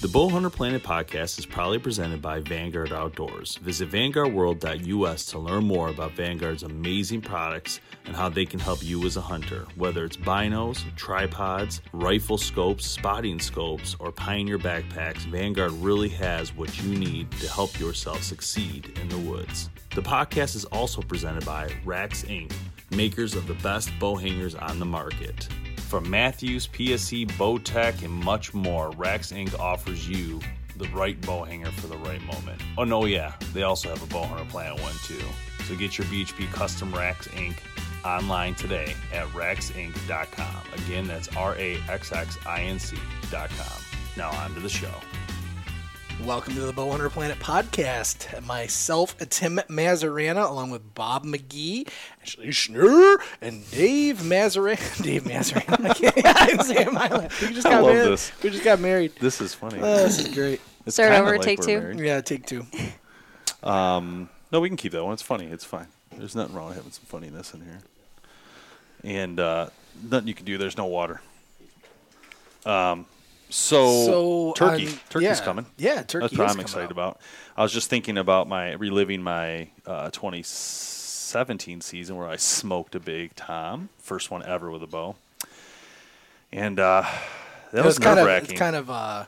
The Bowhunter Planet podcast is proudly presented by Vanguard Outdoors. Visit vanguardworld.us to learn more about Vanguard's amazing products and how they can help you as a hunter. Whether it's binos, tripods, rifle scopes, spotting scopes, or Pioneer backpacks, Vanguard really has what you need to help yourself succeed in the woods. The podcast is also presented by Raxx Inc., makers of the best bow hangers on the market. From Mathews, PSE, Bowtech, and much more, Raxx Inc. offers you the right bow hanger for the right moment. Oh, no, yeah, they also have a bow hunter planet one too. So get your BHP Custom Raxx Inc. online today at raxxinc.com. Again, that's R A X X I N C.com. Now on to the show. Welcome to the Bowhunter Planet podcast. Myself, Tim Mazarana, along with Bob McGee, Ashley Schnur, and Dave Mazarana. Dave Mazarana. I can't even say it my way. We just I got love married. this. We just got married. This is funny. Oh, this is great. It's Start kinda over, like take we're two. married. Yeah, take two. No, we can keep that one. It's funny. It's fine. There's nothing wrong with having some funniness in here. And uh, nothing you can do. There's no water. Um, so, So turkey. on- Turkey's yeah. coming. Yeah, turkey That's what is I'm excited out. about. I was just thinking about my reliving my uh, 2017 season where I smoked a big tom, first one ever with a bow, and uh, that It was, was kind of, kind of, uh,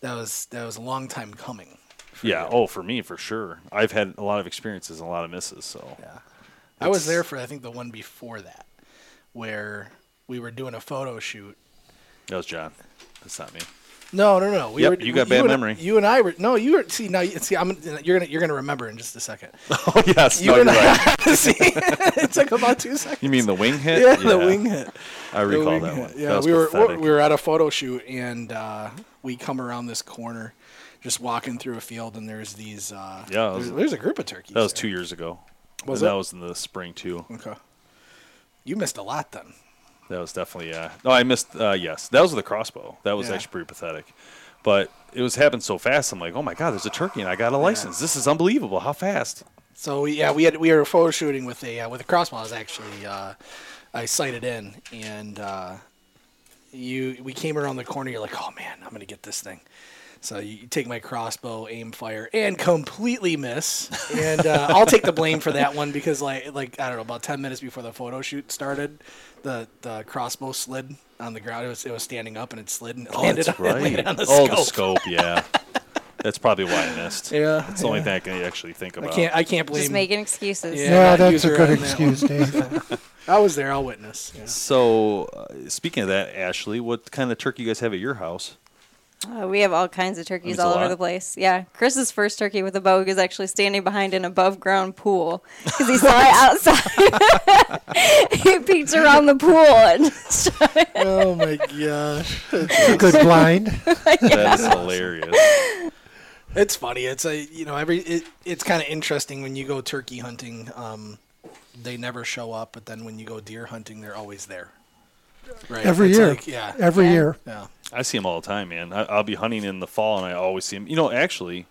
that was that was a long time coming. Yeah. you. Oh, for me, for sure. I've had a lot of experiences and a lot of misses. So Yeah. I was there for I think the one before that, where we were doing a photo shoot. that was John. That's not me. No, no, no. We Yep, were, you got we- bad and- memory. You and I were no. You were see now. See, I'm you're gonna you're gonna remember in just a second. Oh yes, You no, and you're I, right. see, it took about two seconds. You mean the wing hit? yeah, the wing hit. I recall that hit. one. Yeah, that was we were pathetic. we were at a photo shoot and uh, we come around this corner, just walking through a field and there's these. Uh, Yeah, it there's, was- there's a group of turkeys. that was there. two years ago. Was and it? That was in the spring too. Okay. You missed a lot then. That was definitely yeah. No, I missed. Uh, yes, that was with a crossbow. That was Yeah. actually pretty pathetic. But it was happened so fast. I'm like, oh my god, there's a turkey and I got a license. This is unbelievable. How fast? So yeah, we had we were photo shooting with a uh, with a crossbow. I was actually uh, I sighted in, and uh, you we came around the corner. You're like, oh man, I'm gonna get this thing. So you take my crossbow, aim, fire, and completely miss. And uh, I'll take the blame for that one because like like I don't know about ten minutes before the photo shoot started, the the crossbow slid on the ground. It was it was standing up and it slid and it landed, That's on, right. landed on the oh, scope. the scope. Yeah, that's probably why I missed. Yeah, it's the only thing I can actually think I about. can't I can't blame. Just making excuses. Yeah. Yeah, not that's a good on that excuse, Dave. I was there. I'll witness. Yeah. So, uh, speaking of that, Ashley, what kind of turkey you guys have at your house? Uh, we have all kinds of turkeys all over the place. Yeah, Chris's first turkey with a bow is actually standing behind an above ground pool because he saw it outside. he peeked around the pool and Oh my gosh. Good blind. That is hilarious. It's funny. It's a you know every it, it's kind of interesting when you go turkey hunting. Um, they never show up, but then when you go deer hunting, they're always there. Right. Every It's year. like- yeah. Every Yeah. year. yeah. I see them all the time, man. I, I'll be hunting in the fall, and I always see them. You know, actually,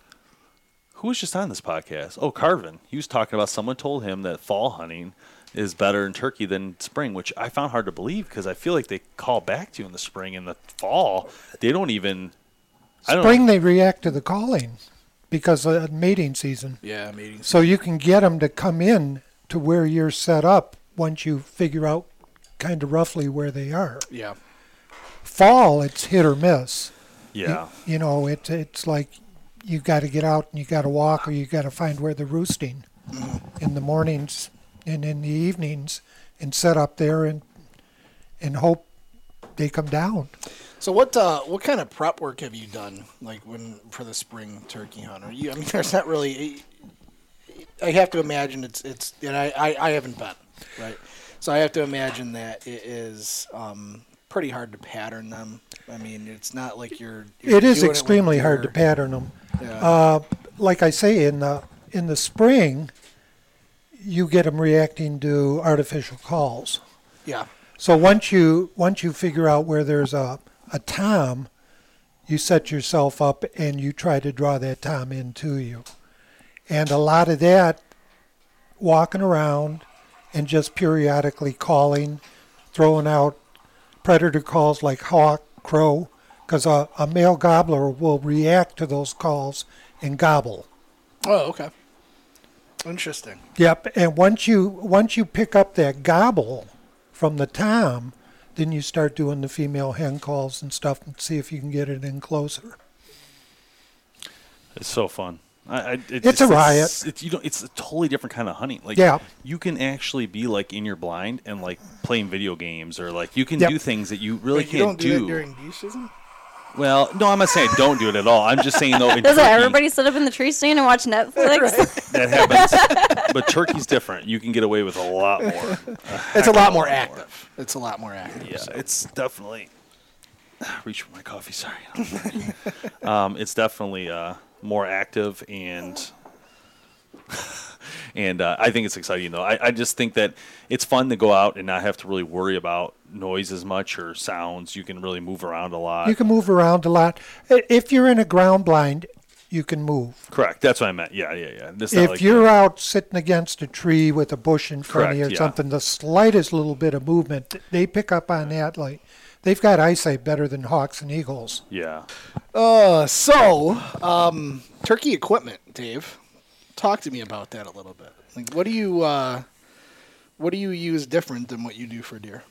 who was just on this podcast? Oh, Carvin. He was talking about someone told him that fall hunting is better in turkey than spring, which I found hard to believe because I feel like they call back to you in the spring and the fall. They don't even. I don't Spring, know. they react to the calling because of mating season. Yeah. Meetings. So you can get them to come in to where you're set up once you figure out kind of roughly where they are. Yeah. Fall, it's hit or miss. Yeah. You know, it's it's like you got to get out and you got to walk or you got to find where they're roosting in the mornings and in the evenings and set up there and and hope they come down. So what uh, what kind of prep work have you done, like when for the spring turkey hunt? Are you, I mean, there's not really. I have to imagine it's it's, and I, I, I haven't been, right? So I have to imagine that it is um, pretty hard to pattern them. I mean, it's not like you're. you're It is extremely hard to pattern them. Yeah. Uh, like I say, in the in the spring, you get them reacting to artificial calls. yeah. So once you once you figure out where there's a a tom, you set yourself up and you try to draw that tom into you. And a lot of that walking around and just periodically calling, throwing out predator calls like hawk, crow, because a, a male gobbler will react to those calls and gobble. Oh, okay. Interesting. Yep, and once you once you pick up that gobble from the tom, then you start doing the female hen calls and stuff and see if you can get it in closer. It's so fun. I, I, it, It's a riot. It's, it's, you know, it's a totally different kind of hunting. Like, Yeah. you can actually be like in your blind and like playing video games, or like you can Yep. do things that you really Wait, you can't don't do, that during deer season? Well, no, I'm not saying don't do it at all. I'm just saying though, Doesn't everybody sit up in the tree stand and watch Netflix? that happens. but turkey's different. You can get away with a lot more. It's a lot more active. It's a lot more active. Yeah, so. it's definitely. Reach for my coffee. Sorry. um, it's definitely uh, more active and. And uh, I think it's exciting though. I, I just think that it's fun to go out and not have to really worry about noise as much or sounds. You can really move around a lot. You can move around a lot. If you're in a ground blind, you can move. Correct. That's what I meant. Yeah, yeah, yeah. It's If like- you're out sitting against a tree with a bush in front of you or yeah. something, the slightest little bit of movement, they pick up on that. Like they've got eyesight better than hawks and eagles. yeah. Uh, so, um, turkey equipment, Dave. Talk to me about that a little bit. Like, what do you, uh, what do you use different than what you do for deer?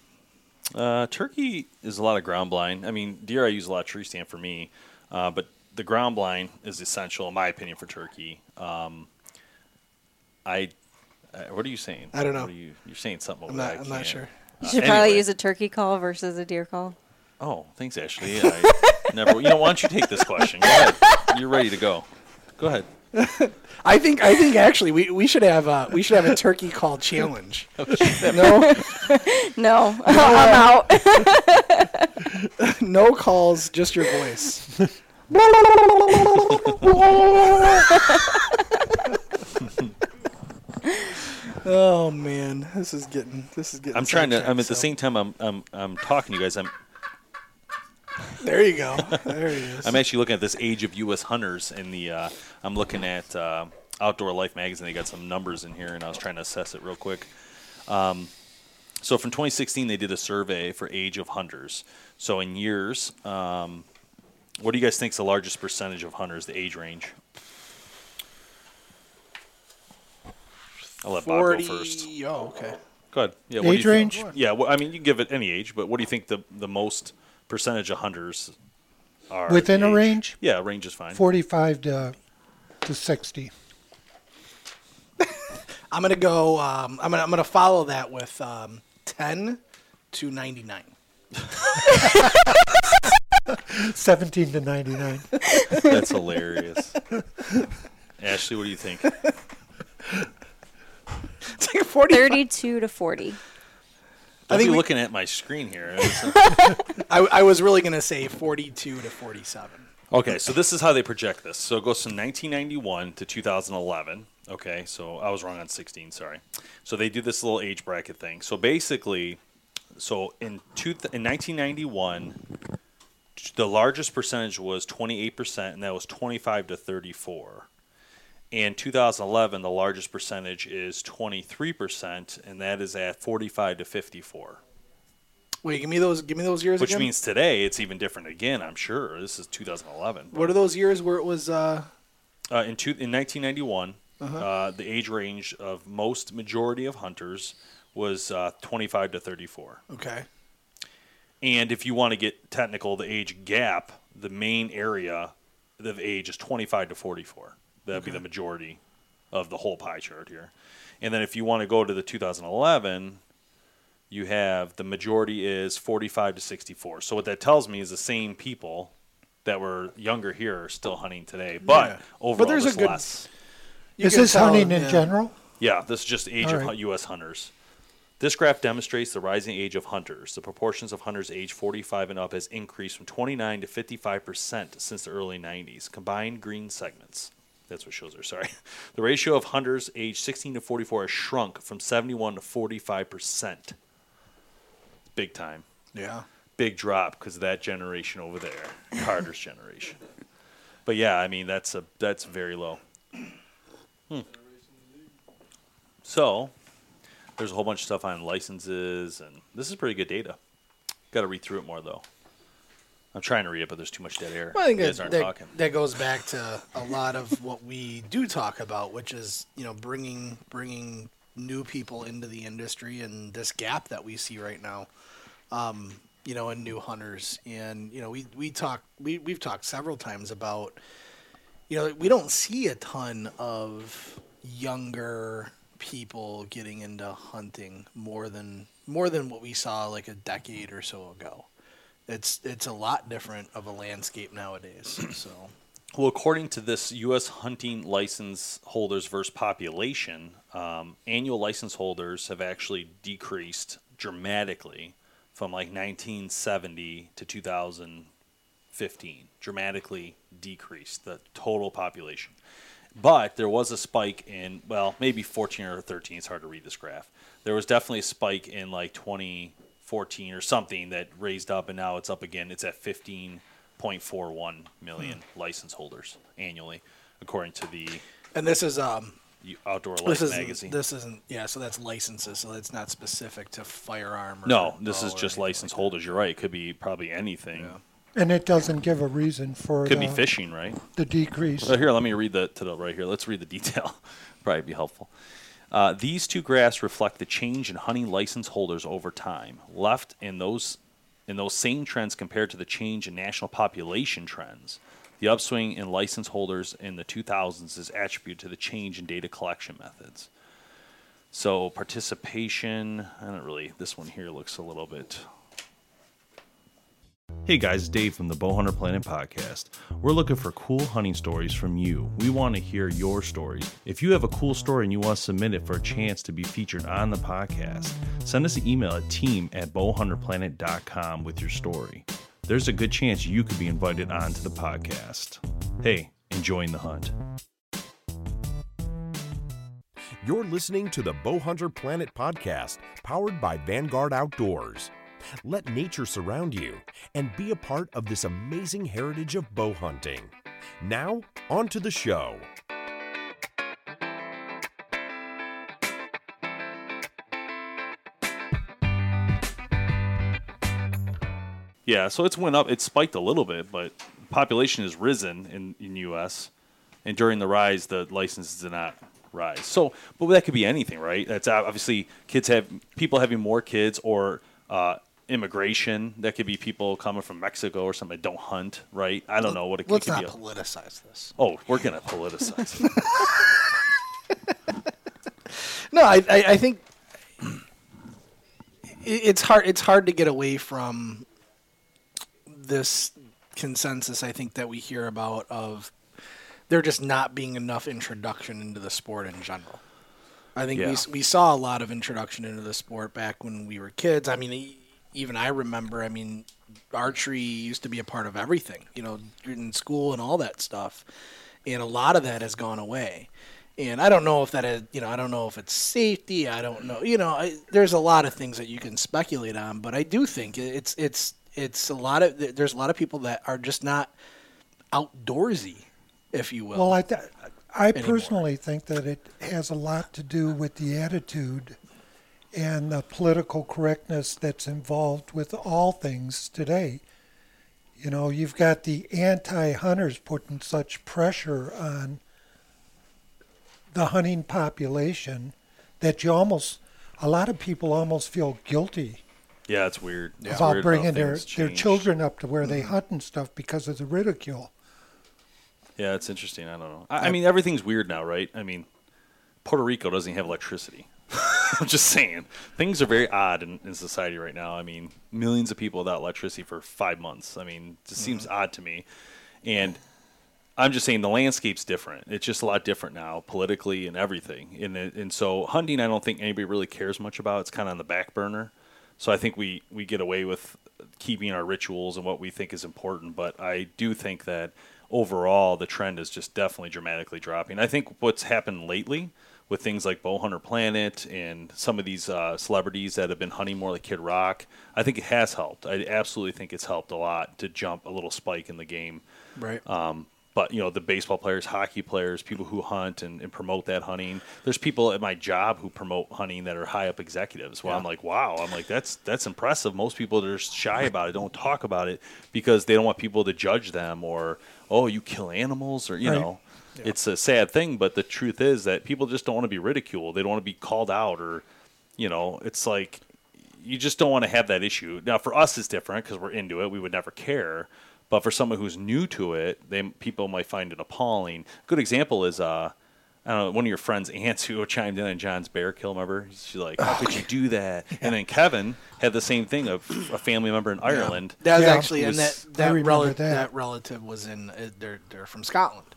Uh, turkey is a lot of ground blind. I mean, deer I use a lot of tree stand for me, uh, but the ground blind is essential in my opinion for turkey. Um, I, uh, what are you saying? I don't know. What are you, you're saying something over I'm not, I I'm can't. sure. You should Uh, probably anyway. use a turkey call versus a deer call. Oh, thanks, Ashley. I never. You know, why don't you take this question? Go ahead. You're ready to go. Go ahead. I think, I think actually we, we should have, uh, we should have a turkey call challenge. Oh, no, No, I'm out. no calls, just your voice. Oh man, this is getting, this is getting. I'm trying to. I'm at the same time. I'm. I'm. I'm talking to you guys. I'm. There you go. There he is. I'm actually looking at this age of U.S. hunters in the. Uh, I'm looking at uh, Outdoor Life magazine. They got some numbers in here, and I was trying to assess it real quick. Um, so from 2016, they did a survey for age of hunters. So in years, um, what do you guys think is the largest percentage of hunters? The age range. I'll let Bob go first. Oh, okay. Go ahead. Yeah. What do Age you think- range? Yeah. Well, I mean, you can give it any age, but what do you think the the most percentage of hunters are Within a age? range? Yeah, range is fine. 45 to, to 60. I'm gonna go. Um, I'm gonna. I'm gonna follow that with um, 10 to 99. 17 to 99. That's hilarious. Ashley, what do you think? It's like 40. 32 to 40. Don't think be we- looking at my screen here. I, I was really gonna say 42 to 47. okay, so this is how they project this. So it goes from 1991 to 2011. Okay, so I was wrong on 16. Sorry. So they do this little age bracket thing. So basically, so in two in 1991, the largest percentage was 28 percent, and that was 25 to 34. In 2011, the largest percentage is 23 percent, and that is at 45 to 54. Wait, give me those. Give me those years Which again. means today it's even different again. I'm sure this is 2011. what are those years where it was? Uh, Uh, in, two, in 1991, Uh-huh. uh, the age range of most majority of hunters was uh, 25 to 34. okay. And if you want to get technical, the age gap, the main area of age is 25 to 44. That'd be the majority of the whole pie chart here. And then if you want to go to the 2011, you have the majority is 45 to 64. So what that tells me is the same people that were younger here are still hunting today, but Yeah. overall But there's there's a good- less. Is this tell, hunting in yeah. general? Yeah, this is just age All of U.S. hunters. This graph demonstrates the rising age of hunters. The proportions of hunters age 45 and up has increased from 29 to 55 percent since the early 90s. Combined green segments. That's what shows there. Sorry. The ratio of hunters aged 16 to 44 has shrunk from 71 to 45 percent. Big time. Yeah. Big drop because of that generation over there, Carter's generation. But yeah, I mean that's a that's very low. Hmm. So, there's a whole bunch of stuff on licenses, and this is pretty good data. Got to read through it more though. I'm trying to read it, but there's too much dead air. Well, I think you that, guys aren't that, talking. that goes back to a lot of what we do talk about, which is you know bringing bringing new people into the industry and this gap that we see right now. Um, you know, in new hunters, and you know, we we talk we we've talked several times about you know we don't see a ton of younger people getting into hunting more than more than what we saw like a decade or so ago. It's it's a lot different of a landscape nowadays. So Well, according to this U.S. hunting license holders versus population, um, annual license holders have actually decreased dramatically from like 1970 to 2015. Dramatically decreased the total population. But there was a spike in, well, maybe 14 or 13. It's hard to read this graph. There was definitely a spike in like 2014 or something that raised up, and now it's up again. It's at 15.41 million license holders annually, according to the and this is um Outdoor this Life isn't magazine. this isn't yeah so that's licenses so that's not specific to firearm. Or no, this is just license like holders. You're right. It could be probably anything. And it doesn't give a reason for Could the, be fishing, right? the decrease. So here, let me read the to the right here. Let's read the detail. Probably be helpful. Uh, these two graphs reflect the change in hunting license holders over time. Left in those in those same trends compared to the change in national population trends. The upswing in license holders in the 2000s is attributed to the change in data collection methods. So participation, I don't really. This one here looks a little bit Hey guys, Dave from the Bowhunter Planet podcast. We're looking for cool hunting stories from you. We want to hear your stories. If you have a cool story and you want to submit it for a chance to be featured on the podcast, send us an email at team at bowhunterplanet.com with your story. There's a good chance you could be invited onto the podcast. Hey, enjoying the hunt. You're listening to the Bowhunter Planet podcast, powered by Vanguard Outdoors. Let nature surround you and be a part of this amazing heritage of bow hunting. Now, on to the show. Yeah, so it's went up. It spiked a little bit, but population has risen in in U.S. And during the rise, the licenses did not rise. So, but that could be anything, right? That's obviously kids have people having more kids or uh, immigration. That could be people coming from Mexico or something that don't hunt, right? I don't know what it, it Let's could not be. a- politicize this. oh, we're gonna politicize. it. No, I, I, I think i- it's hard. It's hard to get away from this consensus. I think that we hear about of there just not being enough introduction into the sport in general. I think we Yeah. s we saw a lot of introduction into the sport back when we were kids. I mean, even I remember. I mean, archery used to be a part of everything. You know, in school and all that stuff, and a lot of that has gone away. And I don't know if that is, you know, I don't know if it's safety. I don't know. You know, I, there's a lot of things that you can speculate on, but I do think it's it's it's a lot of there's a lot of people that are just not outdoorsy, if you will. Well, I, th- I anymore. personally think that it has a lot to do with the attitude and the political correctness that's involved with all things today. You know, you've got the anti hunters putting such pressure on the hunting population that you almost, a lot of people almost feel guilty yeah, it's weird. It's about weird bringing their, their children up to where they mm-hmm. hunt and stuff because of the ridicule. Yeah, it's interesting. I don't know. I, I mean, everything's weird now, right? I mean, Puerto Rico doesn't have electricity. I'm just saying things are very odd in, in society right now. I mean, millions of people without electricity for five months. I mean, it just seems mm-hmm. odd to me. And I'm just saying the landscape's different. It's just a lot different now, politically and everything. And and so hunting, I don't think anybody really cares much about. It's kind of on the back burner. So I think we we get away with keeping our rituals and what we think is important. But I do think that overall the trend is just definitely dramatically dropping. I think what's happened lately with things like Bowhunter Planet and some of these uh, celebrities that have been hunting more like Kid Rock, I think it has helped. I absolutely think it's helped a lot to jump a little spike in the game. Right. Um, but you know the baseball players, hockey players, people who hunt and, and, promote that hunting. There's people at my job who promote hunting that are high up executives. Well, yeah. I'm like, wow, I'm like that's that's impressive. Most people are shy about it, don't talk about it because they don't want people to judge them or oh you kill animals or you right. know. Yeah. It's a sad thing, but the truth is that people just don't want to be ridiculed. They don't want to be called out or, you know, it's like you just don't want to have that issue. Now, for us, it's different because we're into it. We would never care. But for someone who's new to it, they people might find it appalling. Good example is uh, I don't know, one of your friends' aunts who chimed in on John's bear kill. Remember, she's like, "How could you do that?" Yeah. And then Kevin had the same thing of a family member in Ireland. Yeah. That was yeah. actually, and that that, rel- that. that relative was in. Uh, they're they're from Scotland.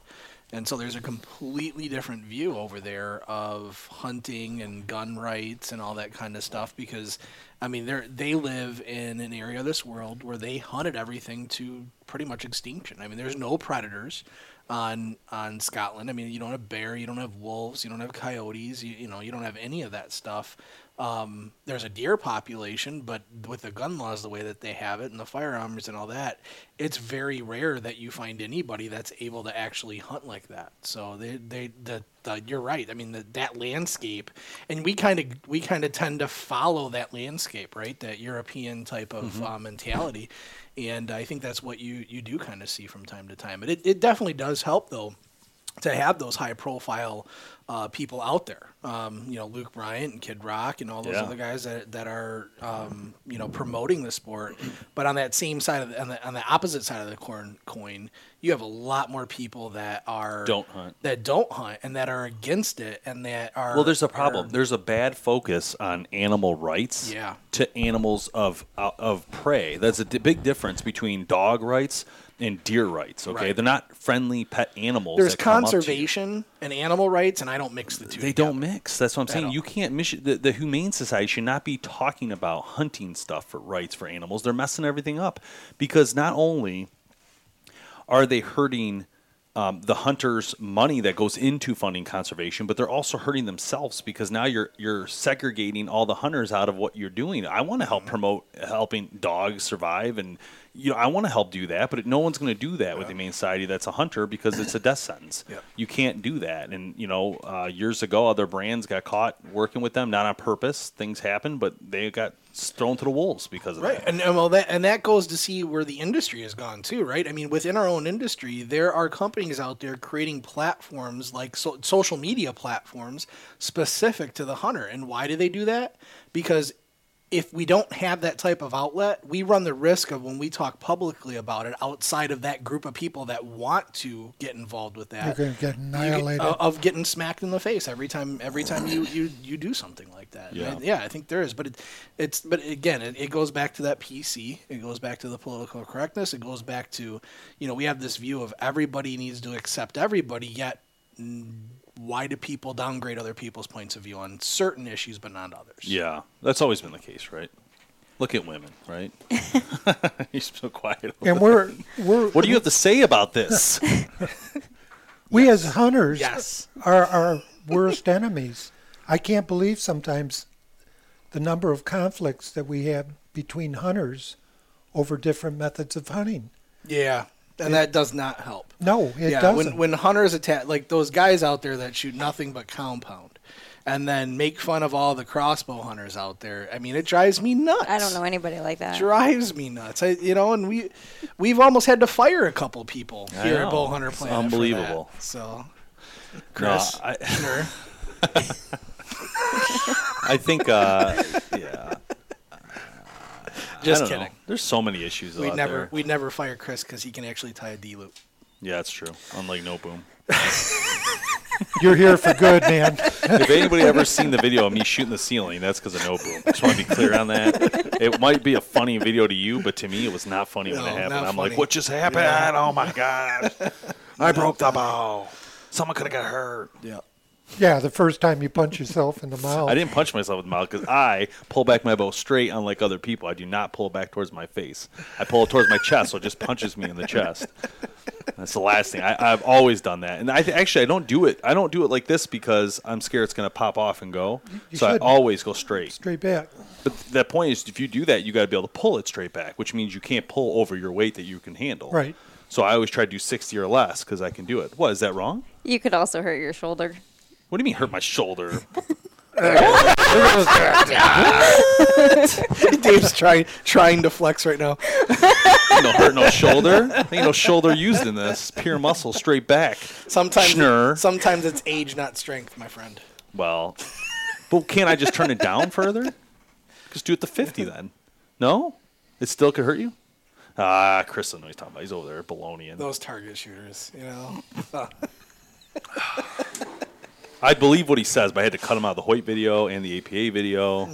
And so there's a completely different view over there of hunting and gun rights and all that kind of stuff because I mean they they live in an area of this world where they hunted everything to pretty much extinction. I mean there's no predators on on Scotland. I mean you don't have bear, you don't have wolves, you don't have coyotes, you, you know, you don't have any of that stuff. Um, there's a deer population, but with the gun laws the way that they have it and the firearms and all that, it's very rare that you find anybody that's able to actually hunt like that. So they, they, the, the you're right. I mean, the, that landscape, and we kind of, we kind of tend to follow that landscape, right? That European type of mm-hmm. uh, mentality, and I think that's what you you do kind of see from time to time. But it, it definitely does help though to have those high profile uh, people out there. Um, you know, Luke Bryan and Kid Rock and all those yeah. other guys that, that are, um, you know, promoting the sport. But on that same side of the, on the, on the opposite side of the coin, coin, you have a lot more people that are don't hunt that don't hunt and that are against it and that are well. There's a problem. Are, there's a bad focus on animal rights. Yeah. To animals of uh, of prey. That's a big difference between dog rights and deer rights. Okay, right. they're not friendly pet animals. There's conservation and animal rights, and I don't mix the two. They together. don't mix. That's what I'm saying. You can't miss the, the Humane Society should not be talking about hunting stuff for rights for animals. They're messing everything up because not only are they hurting um, the hunters' money that goes into funding conservation, but they're also hurting themselves because now you're you're segregating all the hunters out of what you're doing. I want to help mm-hmm. promote helping dogs survive and you know, I want to help do that, but no one's going to do that yeah. with the Humane Society that's a hunter because it's a death sentence. Yeah. You can't do that. And, you know, uh, years ago, other brands got caught working with them, not on purpose. Things happen, but they got thrown to the wolves because of right. that. And, and well, that and that goes to see where the industry has gone too, right? I mean, within our own industry, there are companies out there creating platforms like so, social media platforms specific to the hunter. And why do they do that? Because if we don't have that type of outlet, we run the risk of when we talk publicly about it outside of that group of people that want to get involved with that, you're going to get annihilated. Get, uh, of getting smacked in the face every time every time you, you, you do something like that. Yeah, yeah, I think there is, but it, it's but again, it, it goes back to that PC. It goes back to the political correctness. It goes back to, you know, we have this view of everybody needs to accept everybody, yet why do people downgrade other people's points of view on certain issues but not others? Yeah, that's always been the case, right? Look at women, right? You're so quiet. And we're we're. What do you have to say about this? we yes. as hunters yes. are our worst enemies. I can't believe sometimes the number of conflicts that we have between hunters over different methods of hunting. Yeah, and that does not help. No, it yeah, doesn't. When, when hunters attack, like those guys out there that shoot nothing but compound, and then make fun of all the crossbow hunters out there. I mean, it drives me nuts. I don't know anybody like that. It drives me nuts. I, you know, and we, we've almost had to fire a couple people here at Bow Hunter Planet. Unbelievable. So, Chris, no, I, I think, uh, yeah. Just kidding. Know. There's so many issues. We'd never there. we'd never fire Chris because he can actually tie a D loop. Yeah, that's true. Unlike No Boom. You're here for good, man. if anybody ever seen the video of me shooting the ceiling, that's because of no boom. Just want to be clear on that. It might be a funny video to you, but to me, it was not funny when it happened. I'm funny. like, what just happened? Oh my god, I broke the ball. Someone could have got hurt. Yeah. Yeah, the first time you punch yourself in the mouth. I didn't punch myself in the mouth because I pull back my bow straight, unlike other people. I do not pull back towards my face. I pull it towards my chest, so it just punches me in the chest. That's the last thing. I, I've always done that, and I th- actually I don't do it. I don't do it like this because I'm scared it's going to pop off and go. You so. I always go straight. Straight back. But the point is, if you do that, you got to be able to pull it straight back, which means you can't pull over your weight that you can handle. Right. So I always try to do 60 or less because I can do it. What is that wrong? You could also hurt your shoulder. What do you mean hurt my shoulder? Dave's trying trying to flex right now. No hurt no shoulder. Ain't no shoulder used in this. Pure muscle straight back. Sometimes Schnurr. sometimes it's age, not strength, my friend. Well, but can't I just turn it down further? Just do it to 50 then. No? It still could hurt you? Ah, Chris doesn't know what he's talking about. He's over there baloney. Those target shooters, you know. I believe what he says, but I had to cut him out of the Hoyt video and the APA video.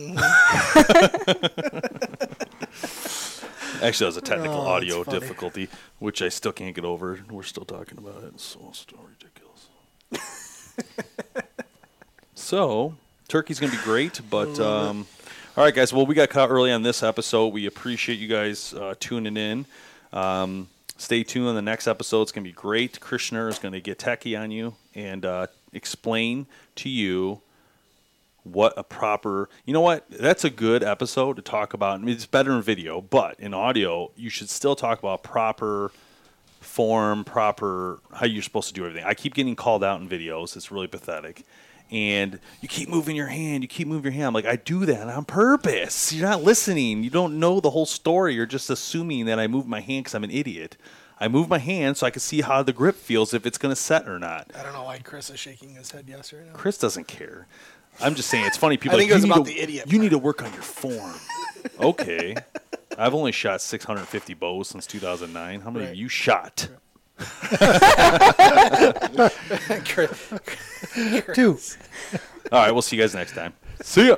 Actually, that was a technical Oh, that's audio funny. difficulty, which I still can't get over. We're still talking about it. It's so still ridiculous. so, turkey's going to be great, but. Um, all right, guys. Well, we got caught early on this episode. We appreciate you guys uh, tuning in. Um, stay tuned on the next episode. It's going to be great. Krishner is going to get techie on you and uh, explain to you what a proper. You know what? That's a good episode to talk about. I mean, it's better in video, but in audio, you should still talk about proper form, proper how you're supposed to do everything. I keep getting called out in videos. It's really pathetic. And you keep moving your hand, you keep moving your hand. I'm like, I do that on purpose. You're not listening. You don't know the whole story. You're just assuming that I move my hand because I'm an idiot. I move my hand so I can see how the grip feels if it's going to set or not. I don't know why Chris is shaking his head yes right now. Chris doesn't care. I'm just saying it's funny. People I think like, it was "You need about to- the idiot You need to work on your form. okay, I've only shot 650 bows since 2009. How many Right. have you shot? Chris, Two. All right, we'll see you guys next time. See ya.